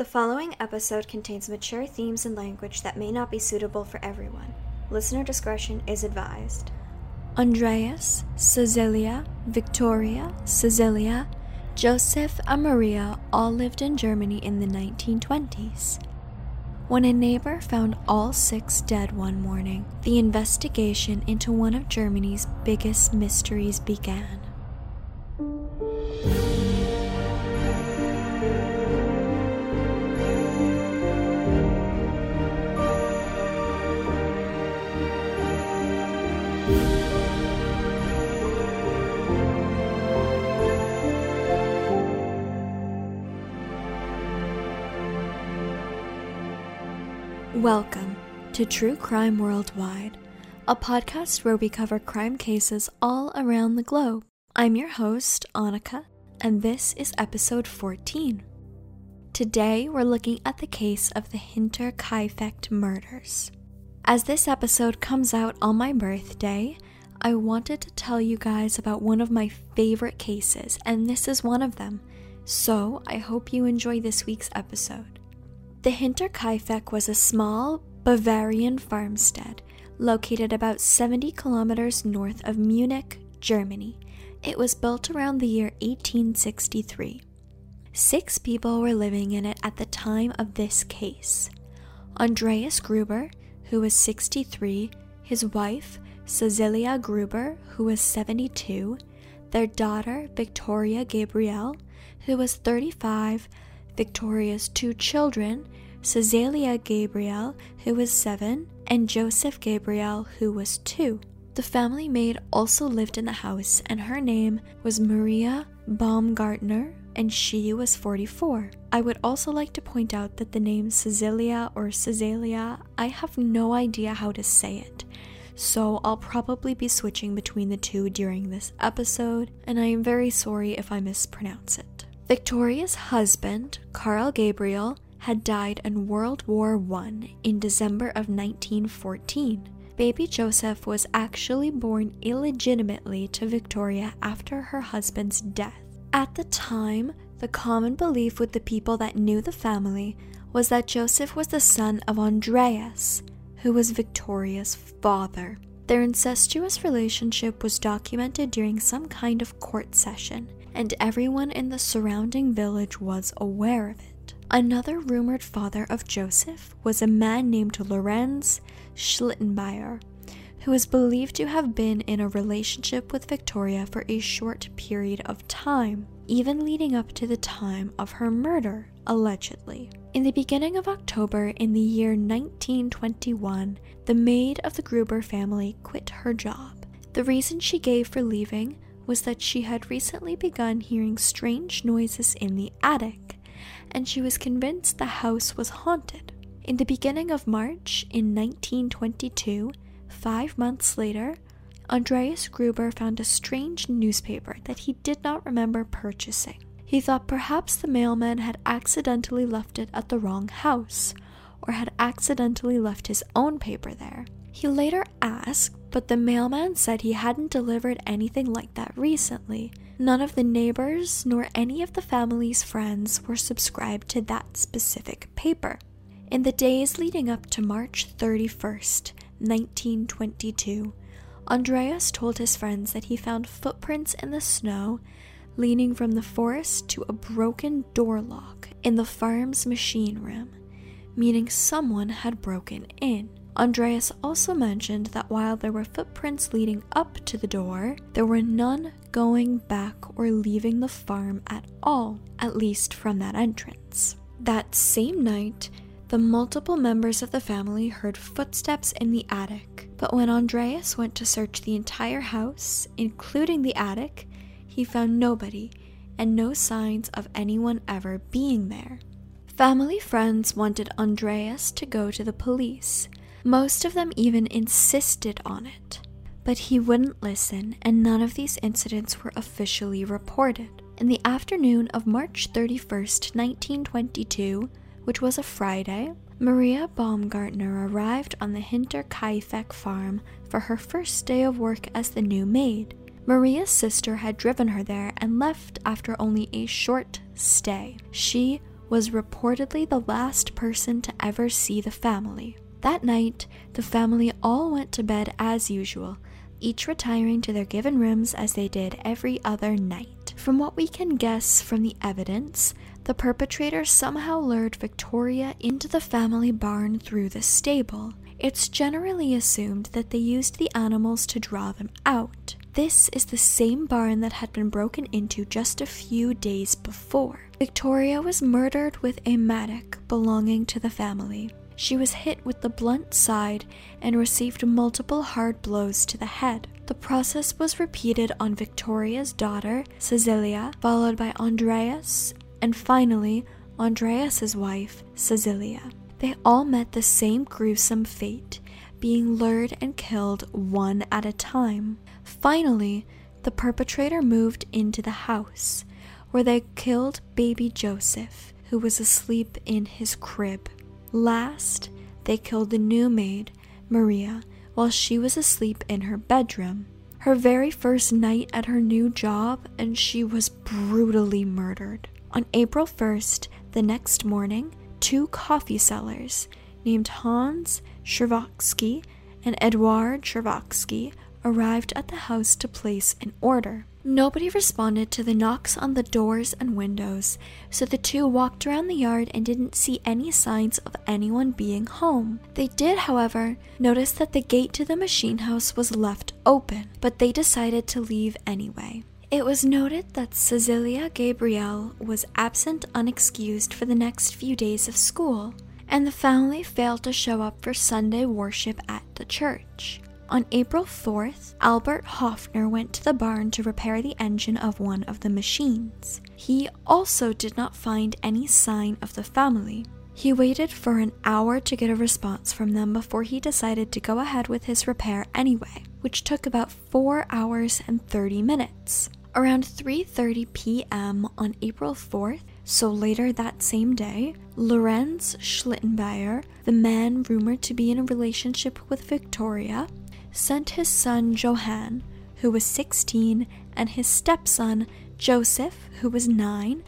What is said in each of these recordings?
The following episode contains mature themes and language that may not be suitable for everyone. Listener discretion is advised. Andreas, Cecilia, Victoria, Cecilia, Joseph, and Maria all lived in Germany in the 1920s. When a neighbor found all six dead one morning, the investigation into one of Germany's biggest mysteries began. Welcome to True Crime Worldwide, a podcast where we cover crime cases all around the globe. I'm your host, Annika, and this is episode 14. Today, we're looking at the case of the Hinterkaifeck murders. As this episode comes out on my birthday, I wanted to tell you guys about one of my favorite cases, and this is one of them. So, I hope you enjoy this week's episode. The Hinterkaifeck was a small Bavarian farmstead located about 70 kilometers north of Munich, Germany. It was built around the year 1863. Six people were living in it at the time of this case Andreas Gruber, who was 63, his wife, Cecilia Gruber, who was 72, their daughter, Victoria Gabriel, who was 35, Victoria's two children, Cecilia Gabriel, who was seven, and Joseph Gabriel, who was two. The family maid also lived in the house, and her name was Maria Baumgartner, and she was 44. I would also like to point out that the name Cecilia or Cesalia, I have no idea how to say it. So I'll probably be switching between the two during this episode, and I am very sorry if I mispronounce it. Victoria's husband, Carl Gabriel, had died in World War I in December of 1914. Baby Joseph was actually born illegitimately to Victoria after her husband's death. At the time, the common belief with the people that knew the family was that Joseph was the son of Andreas, who was Victoria's father. Their incestuous relationship was documented during some kind of court session, and everyone in the surrounding village was aware of it. Another rumored father of Joseph was a man named Lorenz Schlittenbauer, who is believed to have been in a relationship with Victoria for a short period of time, even leading up to the time of her murder, allegedly. In the beginning of October in the year 1921, the maid of the Gruber family quit her job. The reason she gave for leaving was that she had recently begun hearing strange noises in the attic and she was convinced the house was haunted. In the beginning of March in 1922, five months later, Andreas Gruber found a strange newspaper that he did not remember purchasing. He thought perhaps the mailman had accidentally left it at the wrong house, or had accidentally left his own paper there. He later asked, but the mailman said he hadn't delivered anything like that recently, None of the neighbors nor any of the family's friends were subscribed to that specific paper. In the days leading up to March 31st, 1922, Andreas told his friends that he found footprints in the snow leading from the forest to a broken door lock in the farm's machine room, meaning someone had broken in. Andreas also mentioned that while there were footprints leading up to the door, there were none going back or leaving the farm at all, at least from that entrance. That same night, the multiple members of the family heard footsteps in the attic, but when Andreas went to search the entire house, including the attic, he found nobody and no signs of anyone ever being there. Family friends wanted Andreas to go to the police, most of them even insisted on it. But he wouldn't listen, and none of these incidents were officially reported. In the afternoon of March 31st, 1922, which was a Friday, Maria Baumgartner arrived on the Hinterkaifeck farm for her first day of work as the new maid. Maria's sister had driven her there and left after only a short stay. She was reportedly the last person to ever see the family. That night, the family all went to bed as usual, each retiring to their given rooms as they did every other night. From what we can guess from the evidence, the perpetrator somehow lured Victoria into the family barn through the stable. It's generally assumed that they used the animals to draw them out. This is the same barn that had been broken into just a few days before. Victoria was murdered with a mattock belonging to the family. She was hit with the blunt side and received multiple hard blows to the head. The process was repeated on Victoria's daughter, Cecilia, followed by Andreas, and finally, Andreas's wife, Cecilia. They all met the same gruesome fate, being lured and killed one at a time. Finally, the perpetrator moved into the house, where they killed baby Joseph, who was asleep in his crib. Last, they killed the new maid, Maria, while she was asleep in her bedroom. Her very first night at her new job, and she was brutally murdered. On April 1st, the next morning, two coffee sellers named Hans Chervoksky and Eduard Chervoksky arrived at the house to place an order. Nobody responded to the knocks on the doors and windows, so the two walked around the yard and didn't see any signs of anyone being home. They did, however, notice that the gate to the machine house was left open, but they decided to leave anyway. It was noted that Cecilia Gabriel was absent unexcused for the next few days of school, and the family failed to show up for Sunday worship at the church. On April 4th, Albert Hofner went to the barn to repair the engine of one of the machines. He also did not find any sign of the family. He waited for an hour to get a response from them before he decided to go ahead with his repair anyway, which took about 4 hours and 30 minutes. Around 3:30 p.m. on April 4th, so later that same day, Lorenz Schlittenbauer, the man rumored to be in a relationship with Victoria, sent his son Johann, who was 16, and his stepson Joseph, who was 9,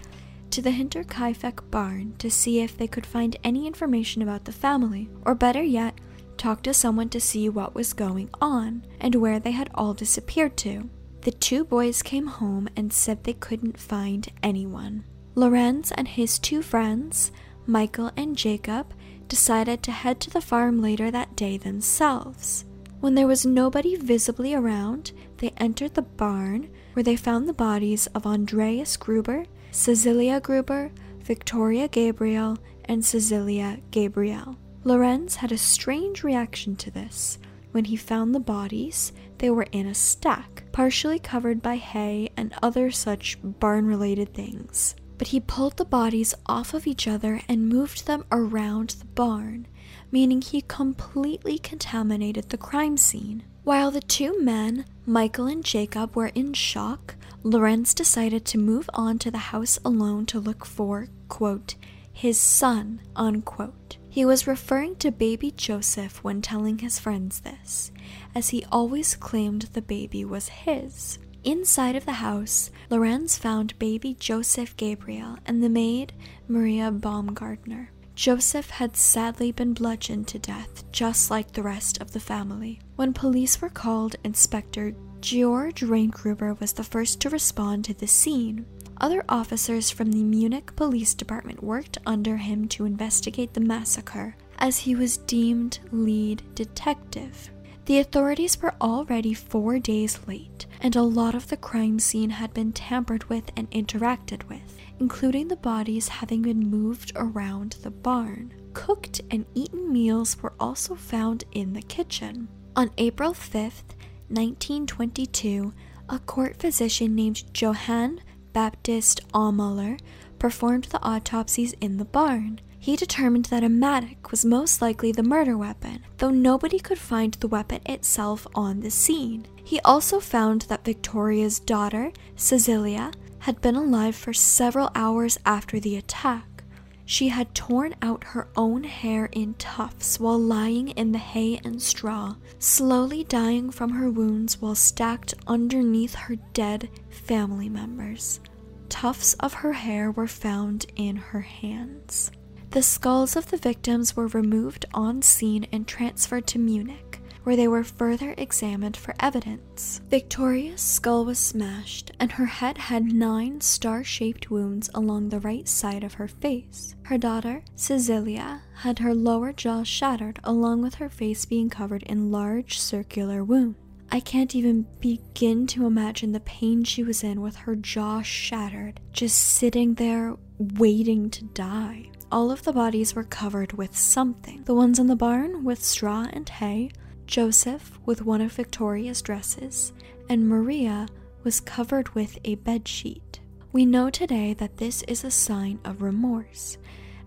to the Hinterkaifeck barn to see if they could find any information about the family, or better yet, talk to someone to see what was going on and where they had all disappeared to. The two boys came home and said they couldn't find anyone. Lorenz and his two friends, Michael and Jacob, decided to head to the farm later that day themselves. When there was nobody visibly around, they entered the barn where they found the bodies of Andreas Gruber, Cecilia Gruber, Victoria Gabriel, and Cecilia Gabriel. Lorenz had a strange reaction to this. When he found the bodies, they were in a stack, partially covered by hay and other such barn related things. But he pulled the bodies off of each other and moved them around the barn, meaning he completely contaminated the crime scene. While the two men, Michael and Jacob, were in shock, Lorenz decided to move on to the house alone to look for, quote, his son, unquote. He was referring to baby Joseph when telling his friends this, as he always claimed the baby was his. Inside of the house, Lorenz found baby Joseph Gabriel and the maid, Maria Baumgartner. Joseph had sadly been bludgeoned to death, just like the rest of the family. When police were called, Inspector George Reingruber was the first to respond to the scene. Other officers from the Munich Police Department worked under him to investigate the massacre, as he was deemed lead detective. The authorities were already four days late, and a lot of the crime scene had been tampered with and interacted with, including the bodies having been moved around the barn. Cooked and eaten meals were also found in the kitchen. On April 5th, 1922, a court physician named Johann Baptist Aumüller performed the autopsies in the barn. He determined that a mattock was most likely the murder weapon, though nobody could find the weapon itself on the scene. He also found that Victoria's daughter, Cecilia, had been alive for several hours after the attack. She had torn out her own hair in tufts while lying in the hay and straw, slowly dying from her wounds while stacked underneath her dead family members. tufts of her hair were found in her hands. The skulls of the victims were removed on scene and transferred to Munich, where they were further examined for evidence. Victoria's skull was smashed, and her head had nine star shaped wounds along the right side of her face. Her daughter, Cecilia, had her lower jaw shattered, along with her face being covered in large circular wounds. I can't even begin to imagine the pain she was in with her jaw shattered, just sitting there waiting to die. All of the bodies were covered with something. The ones in the barn with straw and hay, Joseph with one of Victoria's dresses, and Maria was covered with a bed sheet. We know today that this is a sign of remorse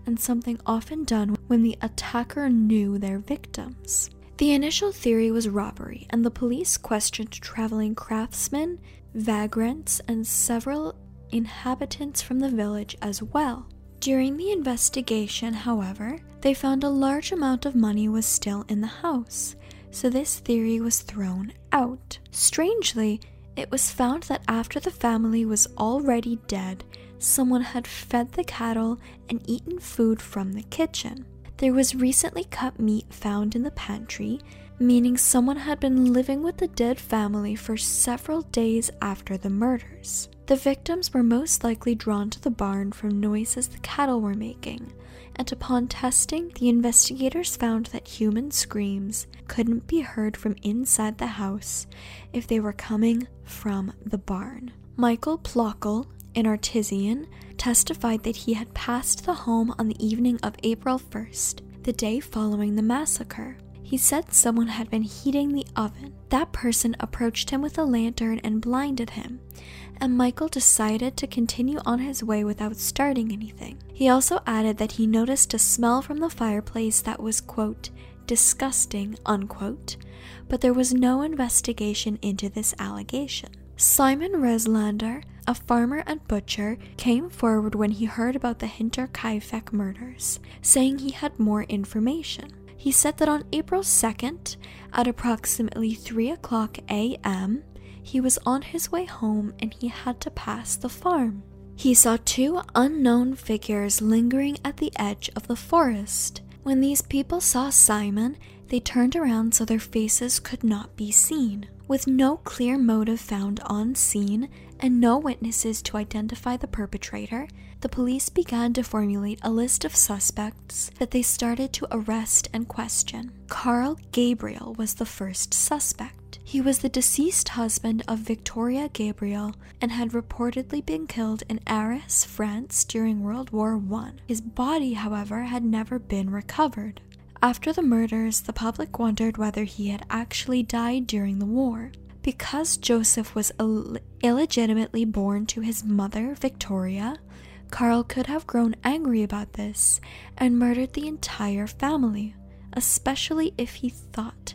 and something often done when the attacker knew their victims. The initial theory was robbery, and the police questioned traveling craftsmen, vagrants, and several inhabitants from the village as well. During the investigation, however, they found a large amount of money was still in the house, so this theory was thrown out. Strangely, it was found that after the family was already dead, someone had fed the cattle and eaten food from the kitchen. There was recently cut meat found in the pantry, meaning someone had been living with the dead family for several days after the murders. The victims were most likely drawn to the barn from noises the cattle were making, and upon testing, the investigators found that human screams couldn't be heard from inside the house if they were coming from the barn. Michael Plockl, an artisan, testified that he had passed the home on the evening of April 1st, the day following the massacre. He said someone had been heating the oven. That person approached him with a lantern and blinded him, and Michael decided to continue on his way without starting anything. He also added that he noticed a smell from the fireplace that was, quote, disgusting, unquote, but there was no investigation into this allegation. Simon Reslander, a farmer and butcher, came forward when he heard about the Hinterkaifeck murders, saying he had more information. He said that on April 2nd, at approximately 3 o'clock a.m., he was on his way home and he had to pass the farm. He saw two unknown figures lingering at the edge of the forest. When these people saw Simon, they turned around so their faces could not be seen. With no clear motive found on scene and no witnesses to identify the perpetrator, the police began to formulate a list of suspects that they started to arrest and question. Carl Gabriel was the first suspect. He was the deceased husband of Victoria Gabriel and had reportedly been killed in Arras, France during World War I. His body, however, had never been recovered. After the murders, the public wondered whether he had actually died during the war. Because Joseph was Ill- illegitimately born to his mother, Victoria, Carl could have grown angry about this and murdered the entire family, especially if he thought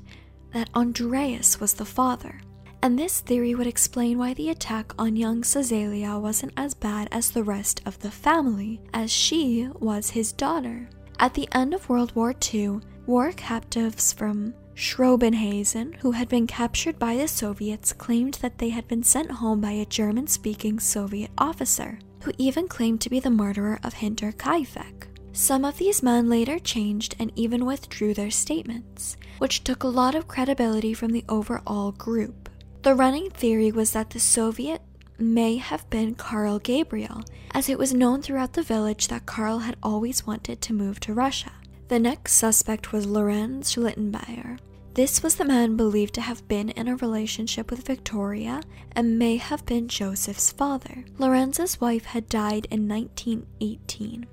that Andreas was the father. And this theory would explain why the attack on young Cecilia wasn't as bad as the rest of the family, as she was his daughter. At the end of World War II, war captives from Schrobenhausen, who had been captured by the Soviets, claimed that they had been sent home by a German speaking Soviet officer, who even claimed to be the murderer of Hinterkaifeck. Some of these men later changed and even withdrew their statements, which took a lot of credibility from the overall group. The running theory was that the Soviet may have been Karl Gabriel, as it was known throughout the village that Karl had always wanted to move to Russia. The next suspect was Lorenz Schlittenbauer. This was the man believed to have been in a relationship with Victoria and may have been Joseph's father. Lorenz's wife had died in 1918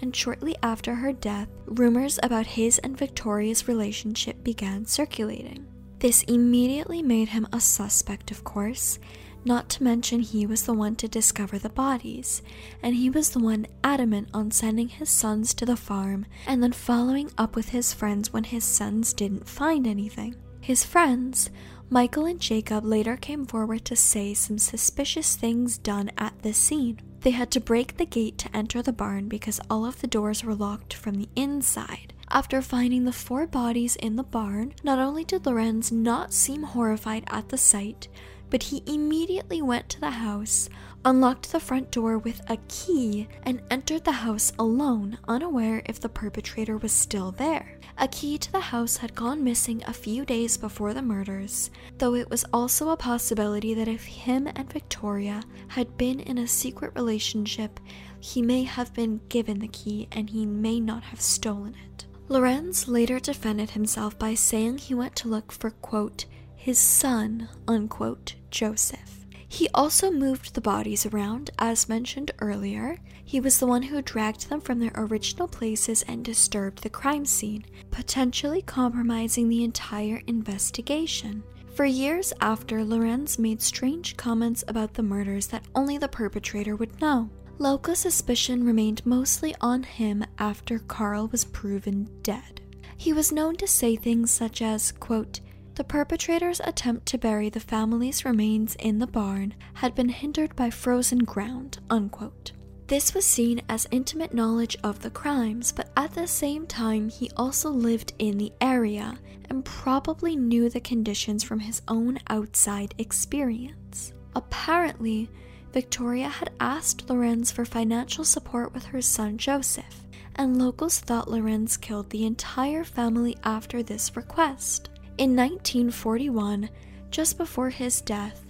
and shortly after her death, rumors about his and Victoria's relationship began circulating. This immediately made him a suspect, of course, not to mention he was the one to discover the bodies, and he was the one adamant on sending his sons to the farm and then following up with his friends when his sons didn't find anything. His friends, Michael and Jacob, later came forward to say some suspicious things done at the scene. They had to break the gate to enter the barn because all of the doors were locked from the inside. After finding the four bodies in the barn, not only did Lorenz not seem horrified at the sight, but he immediately went to the house, unlocked the front door with a key, and entered the house alone, unaware if the perpetrator was still there. A key to the house had gone missing a few days before the murders, though it was also a possibility that if him and Victoria had been in a secret relationship, he may have been given the key and he may not have stolen it. Lorenz later defended himself by saying he went to look for, quote, his son, unquote, Joseph. He also moved the bodies around, as mentioned earlier. He was the one who dragged them from their original places and disturbed the crime scene, potentially compromising the entire investigation. For years after, Lorenz made strange comments about the murders that only the perpetrator would know. Local suspicion remained mostly on him after Carl was proven dead. He was known to say things such as, quote, the perpetrator's attempt to bury the family's remains in the barn had been hindered by frozen ground. Unquote. This was seen as intimate knowledge of the crimes, but at the same time, he also lived in the area and probably knew the conditions from his own outside experience. Apparently, Victoria had asked Lorenz for financial support with her son Joseph, and locals thought Lorenz killed the entire family after this request. In 1941, just before his death,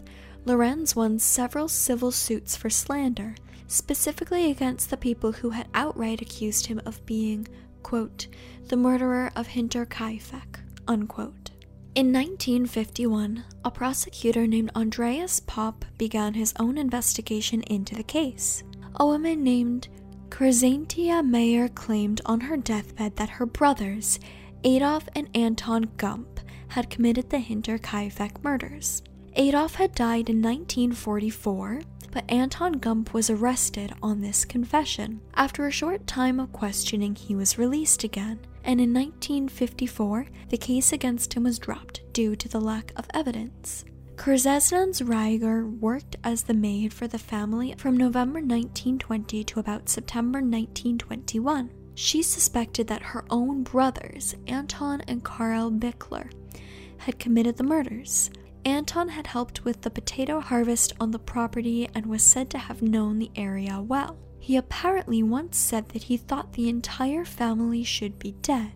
Lorenz won several civil suits for slander, specifically against the people who had outright accused him of being, quote, the murderer of Hinter Hinterkaifeck, unquote. In 1951, a prosecutor named Andreas Popp began his own investigation into the case. A woman named Crescentia Mayer claimed on her deathbed that her brothers, Adolf and Anton Gump, had committed the Hinterkaifeck murders. Adolf had died in 1944, but Anton Gump was arrested on this confession. After a short time of questioning, he was released again, and in 1954, the case against him was dropped due to the lack of evidence. Kurzesnans Reiger worked as the maid for the family from November 1920 to about September 1921. She suspected that her own brothers, Anton and Karl Bichler, had committed the murders. Anton had helped with the potato harvest on the property and was said to have known the area well. He apparently once said that he thought the entire family should be dead.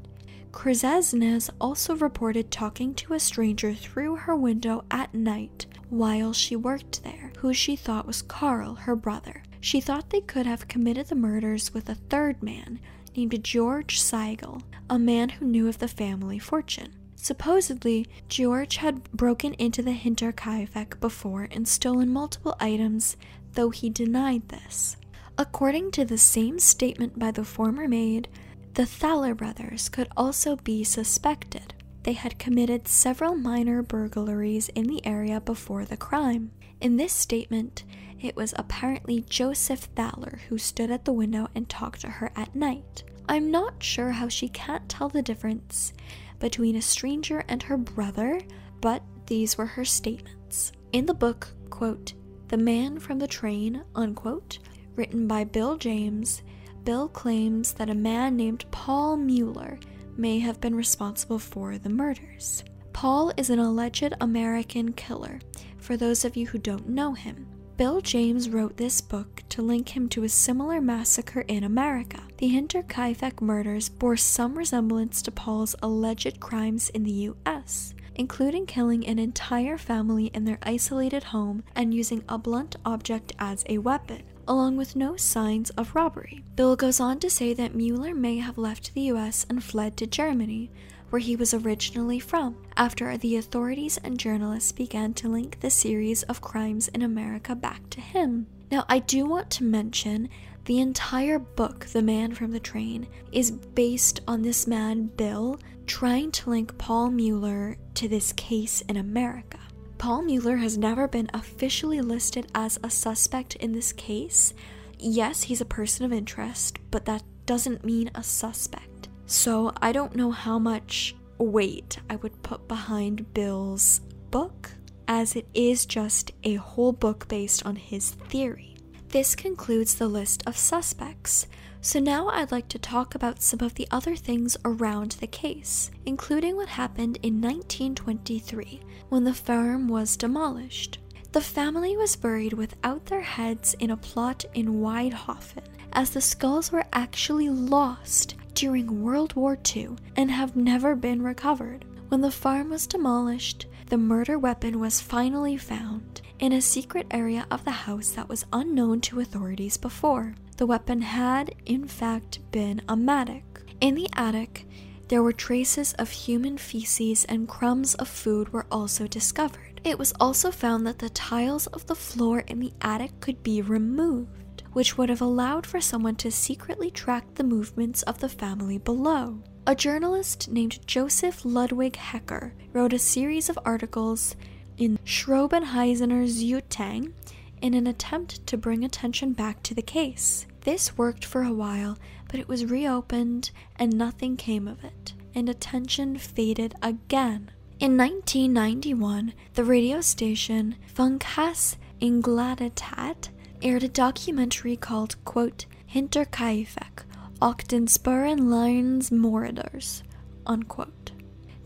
Krezesnes also reported talking to a stranger through her window at night while she worked there, who she thought was Karl, her brother. She thought they could have committed the murders with a third man named George Seigel, a man who knew of the family fortune. Supposedly, George had broken into the Hinterkaifeck before and stolen multiple items, though he denied this. According to the same statement by the former maid, the Thaler brothers could also be suspected. They had committed several minor burglaries in the area before the crime. In this statement, it was apparently Joseph Thaler who stood at the window and talked to her at night. I'm not sure how she can't tell the difference between a stranger and her brother, but these were her statements. In the book, quote, The Man from the Train, unquote, written by Bill James, Bill claims that a man named Paul Mueller may have been responsible for the murders. Paul is an alleged American killer, for those of you who don't know him. Bill James wrote this book to link him to a similar massacre in America. The Hinterkaifeck murders bore some resemblance to Paul's alleged crimes in the US, including killing an entire family in their isolated home and using a blunt object as a weapon, along with no signs of robbery. Bill goes on to say that Mueller may have left the US and fled to Germany, where he was originally from, after the authorities and journalists began to link the series of crimes in America back to him. Now, I do want to mention the entire book, The Man from the Train, is based on this man, Bill, trying to link Paul Mueller to this case in America. Paul Mueller has never been officially listed as a suspect in this case. Yes, he's a person of interest, but that doesn't mean a suspect. So I don't know how much weight I would put behind Bill's book, as it is just a whole book based on his theory. This concludes the list of suspects. So now I'd like to talk about some of the other things around the case, including what happened in 1923 when the farm was demolished. The family was buried without their heads in a plot in Waidhofen, as the skulls were actually lost during World War II and have never been recovered. When the farm was demolished, the murder weapon was finally found in a secret area of the house that was unknown to authorities before. The weapon had, in fact, been a mattock. In the attic, there were traces of human feces and crumbs of food were also discovered. It was also found that the tiles of the floor in the attic could be removed, which would have allowed for someone to secretly track the movements of the family below. A journalist named Joseph Ludwig Hecker wrote a series of articles in Schrobenhausener Zeitung in an attempt to bring attention back to the case. This worked for a while, but it was reopened and nothing came of it, and attention faded again. In 1991, the radio station Funkhaus Ingolstadt aired a documentary called, quote, Hinterkaifeck, och den spurren lines moriders, unquote.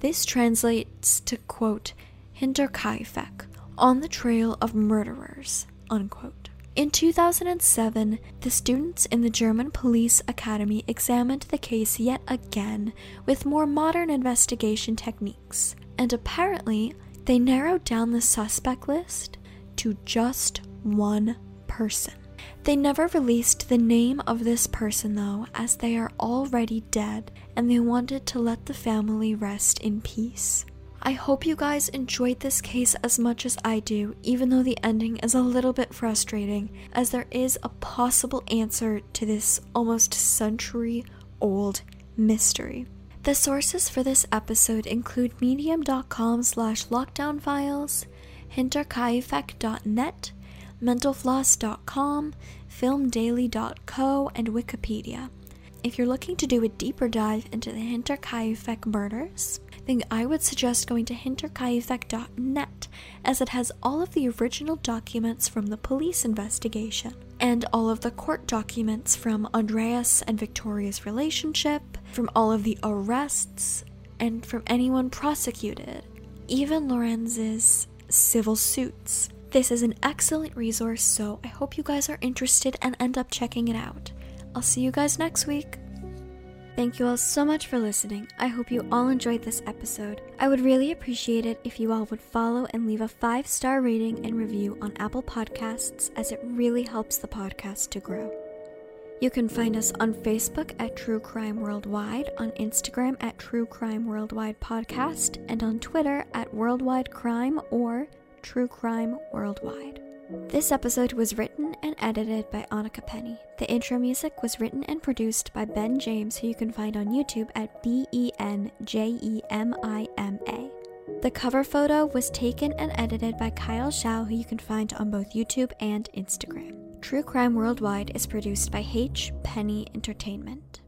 This translates to, quote, Hinterkaifeck, on the trail of murderers, unquote. In 2007, the students in the German Police Academy examined the case yet again with more modern investigation techniques, and apparently they narrowed down the suspect list to just one person. They never released the name of this person though, as they are already dead and they wanted to let the family rest in peace. I hope you guys enjoyed this case as much as I do, even though the ending is a little bit frustrating, as there is a possible answer to this almost century old mystery. The sources for this episode include medium.com slash lockdown files, hinterkaifeck.net, mentalfloss.com, filmdaily.co, and Wikipedia. If you're looking to do a deeper dive into the Hinterkaifeck murders, then I would suggest going to hinterkaifeck.net as it has all of the original documents from the police investigation and all of the court documents from Andreas and Victoria's relationship, from all of the arrests, and from anyone prosecuted, even Lorenz's civil suits. This is an excellent resource, so I hope you guys are interested and end up checking it out. I'll see you guys next week. Thank you all so much for listening. I hope you all enjoyed this episode. I would really appreciate it if you all would follow and leave a five star rating and review on Apple Podcasts, as it really helps the podcast to grow. You can find us on Facebook at True Crime Worldwide, on Instagram at True Crime Worldwide Podcast, and on Twitter at Worldwide Crime or True Crime Worldwide. This episode was written and edited by Annika Penny. The intro music was written and produced by Ben James, who you can find on YouTube at B E N J E M I M A. The cover photo was taken and edited by Kyle Shao, who you can find on both YouTube and Instagram. True Crime Worldwide is produced by H. Penny Entertainment.